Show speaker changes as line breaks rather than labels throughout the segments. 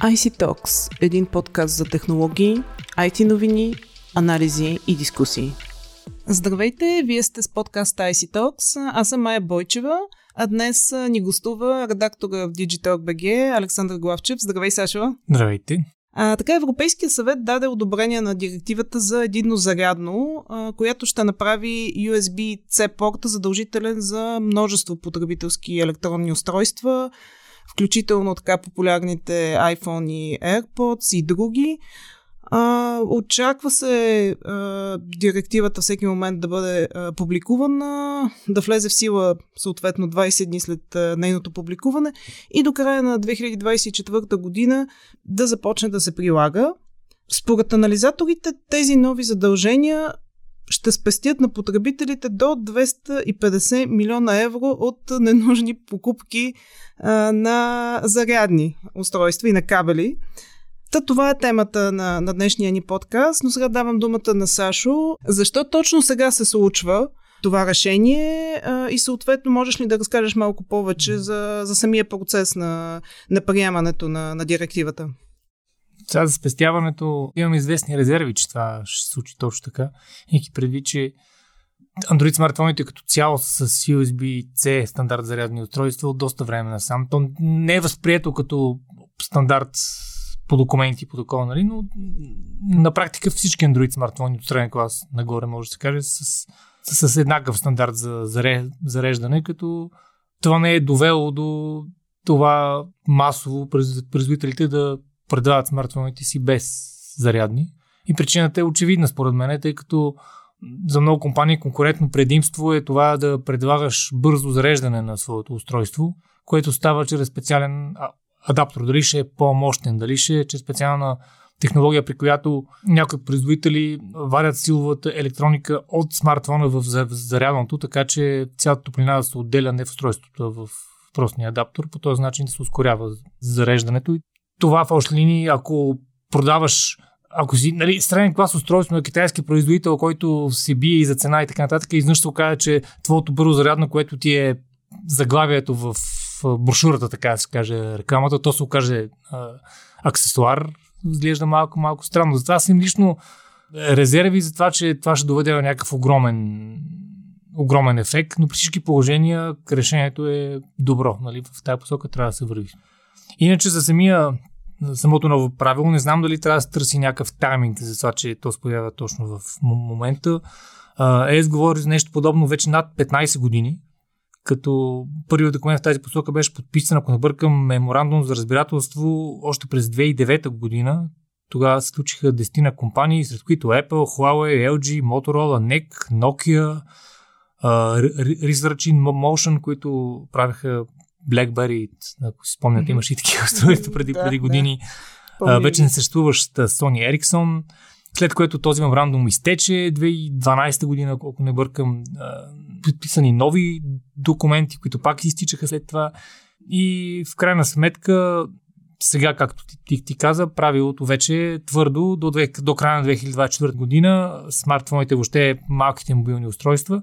IC Talks – един подкаст за технологии, IT новини, анализи и дискусии. Здравейте, вие сте с подкаст IC Talks. Аз съм Майя Бойчева, а днес ни гостува редактора в Digital BG Александър Главчев. Здравей, Сашо!
Здравейте!
А, така Европейския съвет даде одобрение на директивата за единно зарядно, а, която ще направи USB-C порта задължителен за множество потребителски електронни устройства, включително така популярните iPhone и AirPods и други. А, очаква се а, директивата всеки момент да бъде а, публикувана, да влезе в сила съответно 20 дни след а, нейното публикуване и до края на 2024 година да започне да се прилага. Според анализаторите тези нови задължения ще спестят на потребителите до 250 милиона евро от ненужни покупки а, на зарядни устройства и на кабели. Та това е темата на, на днешния ни подкаст, но сега давам думата на Сашо. Защо точно сега се случва това решение а, и съответно можеш ли да разкажеш малко повече за, за самия процес на, на приемането на, на директивата?
Сега за спестяването имам известни резерви, че това ще се случи точно така. И предвид, че Android смартфоните като цяло с USB-C стандарт зарядни устройства от доста време насам. То не е възприето като стандарт по документи по такова, нали? но на практика всички Android смартфони от среден клас нагоре може да се каже с, с, с еднакъв стандарт за зареждане, като това не е довело до това масово производителите да предават смартфоните си без зарядни. И причината е очевидна според мен, тъй като за много компании конкурентно предимство е това да предлагаш бързо зареждане на своето устройство, което става чрез специален адаптер. Дали ще е по-мощен, дали ще е чрез специална технология, при която някои производители варят силовата електроника от смартфона в зарядното, така че цялата топлина да се отделя не в устройството, в простния адаптер. По този начин се ускорява зареждането. И това в още линии, ако продаваш ако си нали, среден клас устройство на китайски производител, който се бие и за цена и така нататък, изведнъж се окаже, че твоето бързо зарядно, което ти е заглавието в брошурата, така да се каже, рекламата, то се окаже а, аксесуар, изглежда малко, малко странно. Затова съм лично резерви за това, че това ще доведе на някакъв огромен огромен ефект, но при всички положения решението е добро. Нали? В тази посока трябва да се върви. Иначе за самия самото ново правило. Не знам дали трябва да се търси някакъв тайминг за това, че то се появява точно в момента. ЕС говори за нещо подобно вече над 15 години, като първият документ в тази посока беше подписан, ако не бъркам, меморандум за разбирателство още през 2009 година. Тогава се случиха 10 на компании, сред които Apple, Huawei, LG, Motorola, NEC, Nokia, Research in Motion, които правиха BlackBerry, ако си спомняте, имаше и такива устройства преди, преди години. Да. вече не съществуваща Sony Ericsson, след което този меморандум изтече 2012 година, колко не бъркам, подписани нови документи, които пак изтичаха след това. И в крайна сметка, сега, както ти, ти, ти каза, правилото вече е твърдо до, до края на 2024 година смартфоните, въобще малките мобилни устройства,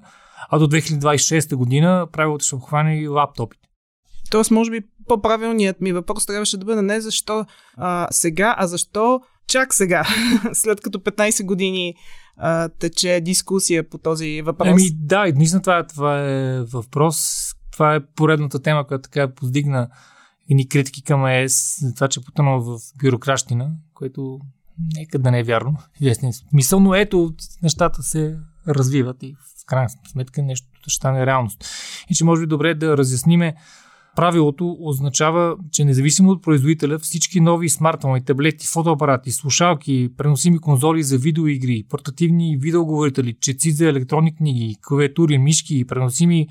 а до 2026 година правилото ще обхване и лаптопите.
Тоест, може би по-правилният ми въпрос трябваше да бъде не защо а, сега, а защо чак сега, след като 15 години а, тече дискусия по този въпрос.
Еми да, наистина това, е, това е въпрос. Това е поредната тема, която така поздигна ни критики към ЕС за това, че е потънал в бюрокращина, което нека да не е вярно. В смисъл, но ето нещата се развиват и в крайна сметка нещо ще стане реалност. И че може би добре да разясниме Правилото означава, че независимо от производителя, всички нови смартфони, таблети, фотоапарати, слушалки, преносими конзоли за видеоигри, портативни видеоговорители, четци за електронни книги, клавиатури, мишки, преносими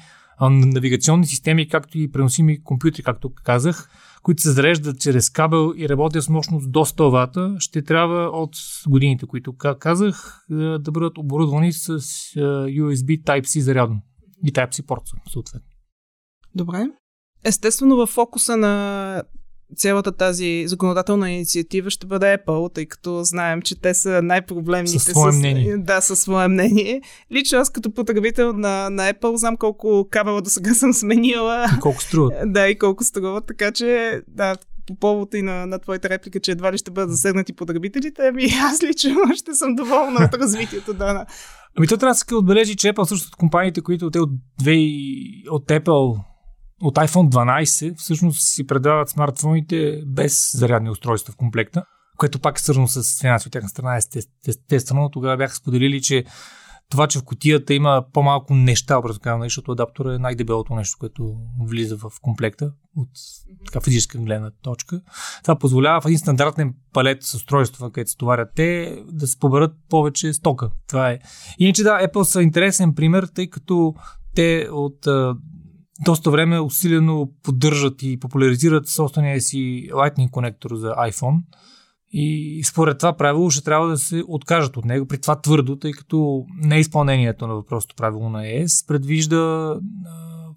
навигационни системи, както и преносими компютри, както казах, които се зареждат чрез кабел и работят с мощност до 100 вата, ще трябва от годините, които казах, да бъдат оборудвани с USB Type-C зарядно и Type-C порт, съответно.
Добре. Естествено, в фокуса на цялата тази законодателна инициатива ще бъде Apple, тъй като знаем, че те са най-проблемните.
Със свое мнение.
Да, със свое мнение. Лично аз като потребител на, на Apple знам колко кабела до сега съм сменила.
И колко струва.
Да, и колко струва, така че да, по повод и на, на твоята реплика, че едва ли ще бъдат засегнати потребителите, ами аз лично ще съм доволна от развитието да,
Ами то трябва да се отбележи, че Apple също от компаниите, които те от, 2, от Apple от iPhone 12 всъщност си предават смартфоните без зарядни устройства в комплекта, което пак е свързано с финанси от тяхна страна, естествено. Тогава бяха споделили, че това, че в котията има по-малко неща, образно казвам, защото адаптора е най-дебелото нещо, което влиза в комплекта от така физическа гледна точка. Това позволява в един стандартен палет с устройства, където се товарят те, да се поберат повече стока. Това е. Иначе да, Apple са интересен пример, тъй като те от доста време усилено поддържат и популяризират собствения си Lightning конектор за iPhone. И според това правило ще трябва да се откажат от него, при това твърдо, тъй като неизпълнението на въпросното правило на ЕС предвижда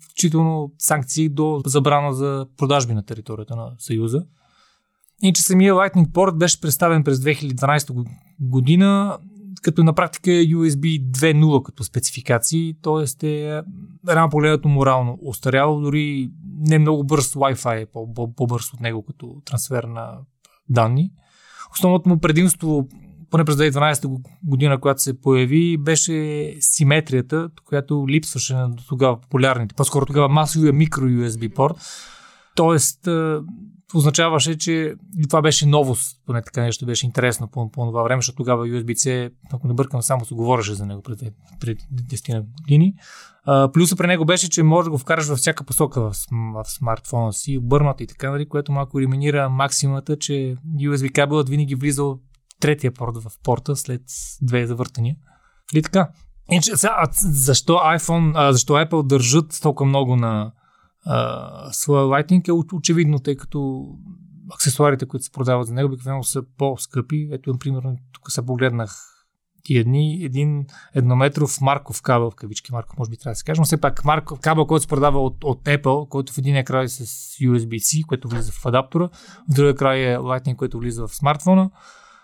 включително санкции до забрана за продажби на територията на Съюза. И че самия Lightning Port беше представен през 2012 година, като на практика е USB 2.0 като спецификации, т.е. е рано погледнато морално устаряло, дори не много бърз Wi-Fi е по-бърз от него като трансфер на данни. Основното му предимство, поне през 2012 година, когато се появи, беше симетрията, която липсваше на тогава популярните, по-скоро тогава масовия микро USB порт. Тоест, означаваше, че и това беше новост, поне така нещо беше интересно по, по това време, защото тогава USB-C, ако не бъркам, само се говореше за него пред, пред 10 години. А, плюса при него беше, че може да го вкараш във всяка посока в, в смартфона си, обърната и така, нали, което малко елиминира максимата, че USB кабелът винаги влизал третия порт в порта след две завъртания. И така. Иначе, защо iPhone, а, защо Apple държат толкова много на своя Lightning е очевидно, тъй като аксесуарите, които се продават за него, обикновено са по-скъпи. Ето, например, тук се погледнах тия дни един еднометров марков кабел, в кавички марков, може би трябва да се каже, но все пак марков кабел, който се продава от, от Apple, който в един край е с USB-C, което влиза в адаптора, в другия край е Lightning, който влиза в смартфона,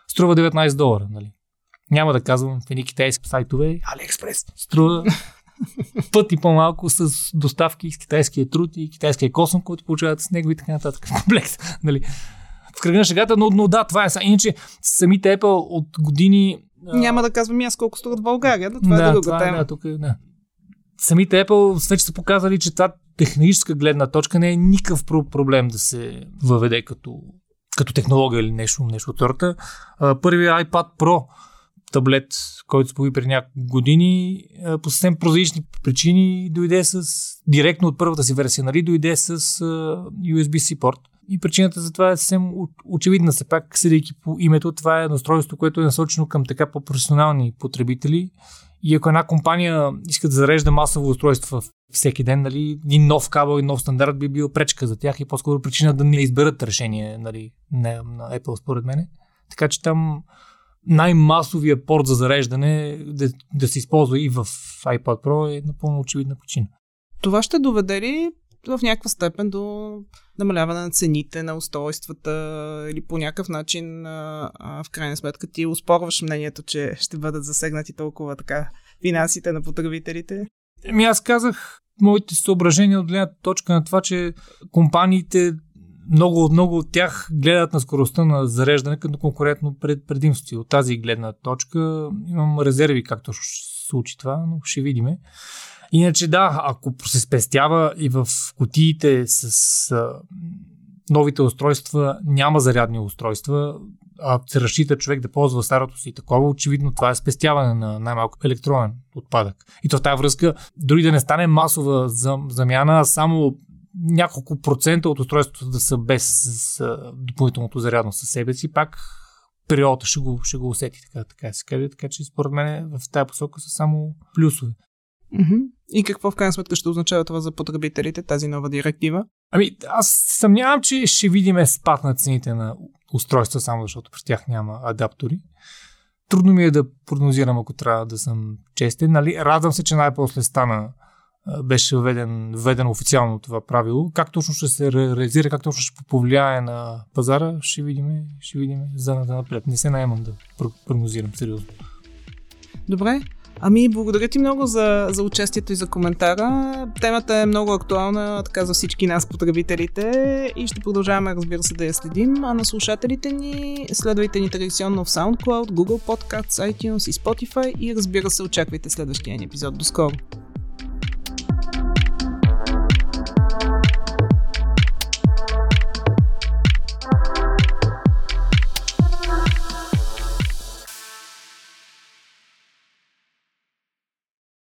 струва 19 долара. Нали? Няма да казвам в едни китайски сайтове, AliExpress струва пъти по-малко с доставки с китайския труд и китайския косъм, който получават с него и така нататък в комплект. Нали? В кръга на шегата, но, но да, това е. Иначе самите Apple от години
няма да казвам аз колко струват в България, но това е да, е друга това тема.
Е, да, тук, е, да. Самите Apple вече са показали, че това техническа гледна точка не е никакъв проблем да се въведе като, като технология или нещо, нещо от сорта. Първият iPad Pro таблет, който се появи преди няколко години, по съвсем прозаични причини дойде с, директно от първата си версия, нали, дойде с USB-C порт. И причината за това е съвсем очевидна. Се пак, съдейки по името, това е устройство, което е насочено към така по-професионални потребители. И ако една компания иска да зарежда масово устройство всеки ден, нали, един нов кабел и нов стандарт би бил пречка за тях и по-скоро причина да не изберат решение нали, на, на Apple, според мен. Така че там най-масовия порт за зареждане да, да се използва и в iPad Pro е напълно очевидна причина.
Това ще доведе ли в някаква степен до намаляване на цените на устройствата или по някакъв начин а, а, в крайна сметка ти успорваш мнението, че ще бъдат засегнати толкова така финансите на потребителите?
Ами аз казах моите съображения от гледна точка на това, че компаниите много, много от тях гледат на скоростта на зареждане като конкурентно пред предимство. От тази гледна точка имам резерви както ще се случи това, но ще видиме. Иначе да, ако се спестява и в кутиите с а, новите устройства няма зарядни устройства, а се разчита човек да ползва старото си такова, очевидно това е спестяване на най-малко електронен отпадък. И то в тази връзка, дори да не стане масова замяна, само няколко процента от устройството да са без с, допълнителното зарядно със себе си, пак периода ще го, ще го усети, така, така се каже. Така че според мен в тази посока са само плюсове.
И какво в крайна сметка ще означава това за потребителите, тази нова директива?
Ами, аз съмнявам, че ще видим спад на цените на устройства, само защото при тях няма адаптори. Трудно ми е да прогнозирам, ако трябва да съм честен. Нали? Радвам се, че най-после стана беше введен, введено официално това правило. Как точно ще се реализира, как точно ще повлияе на пазара, ще видим, ще видим за напред. Не се наемам да прогнозирам сериозно.
Добре, Ами, благодаря ти много за, за участието и за коментара. Темата е много актуална, така за всички нас, потребителите, и ще продължаваме, разбира се, да я следим. А на слушателите ни, следвайте ни традиционно в SoundCloud, Google Podcasts, iTunes и Spotify и разбира се, очаквайте следващия ни епизод. До скоро!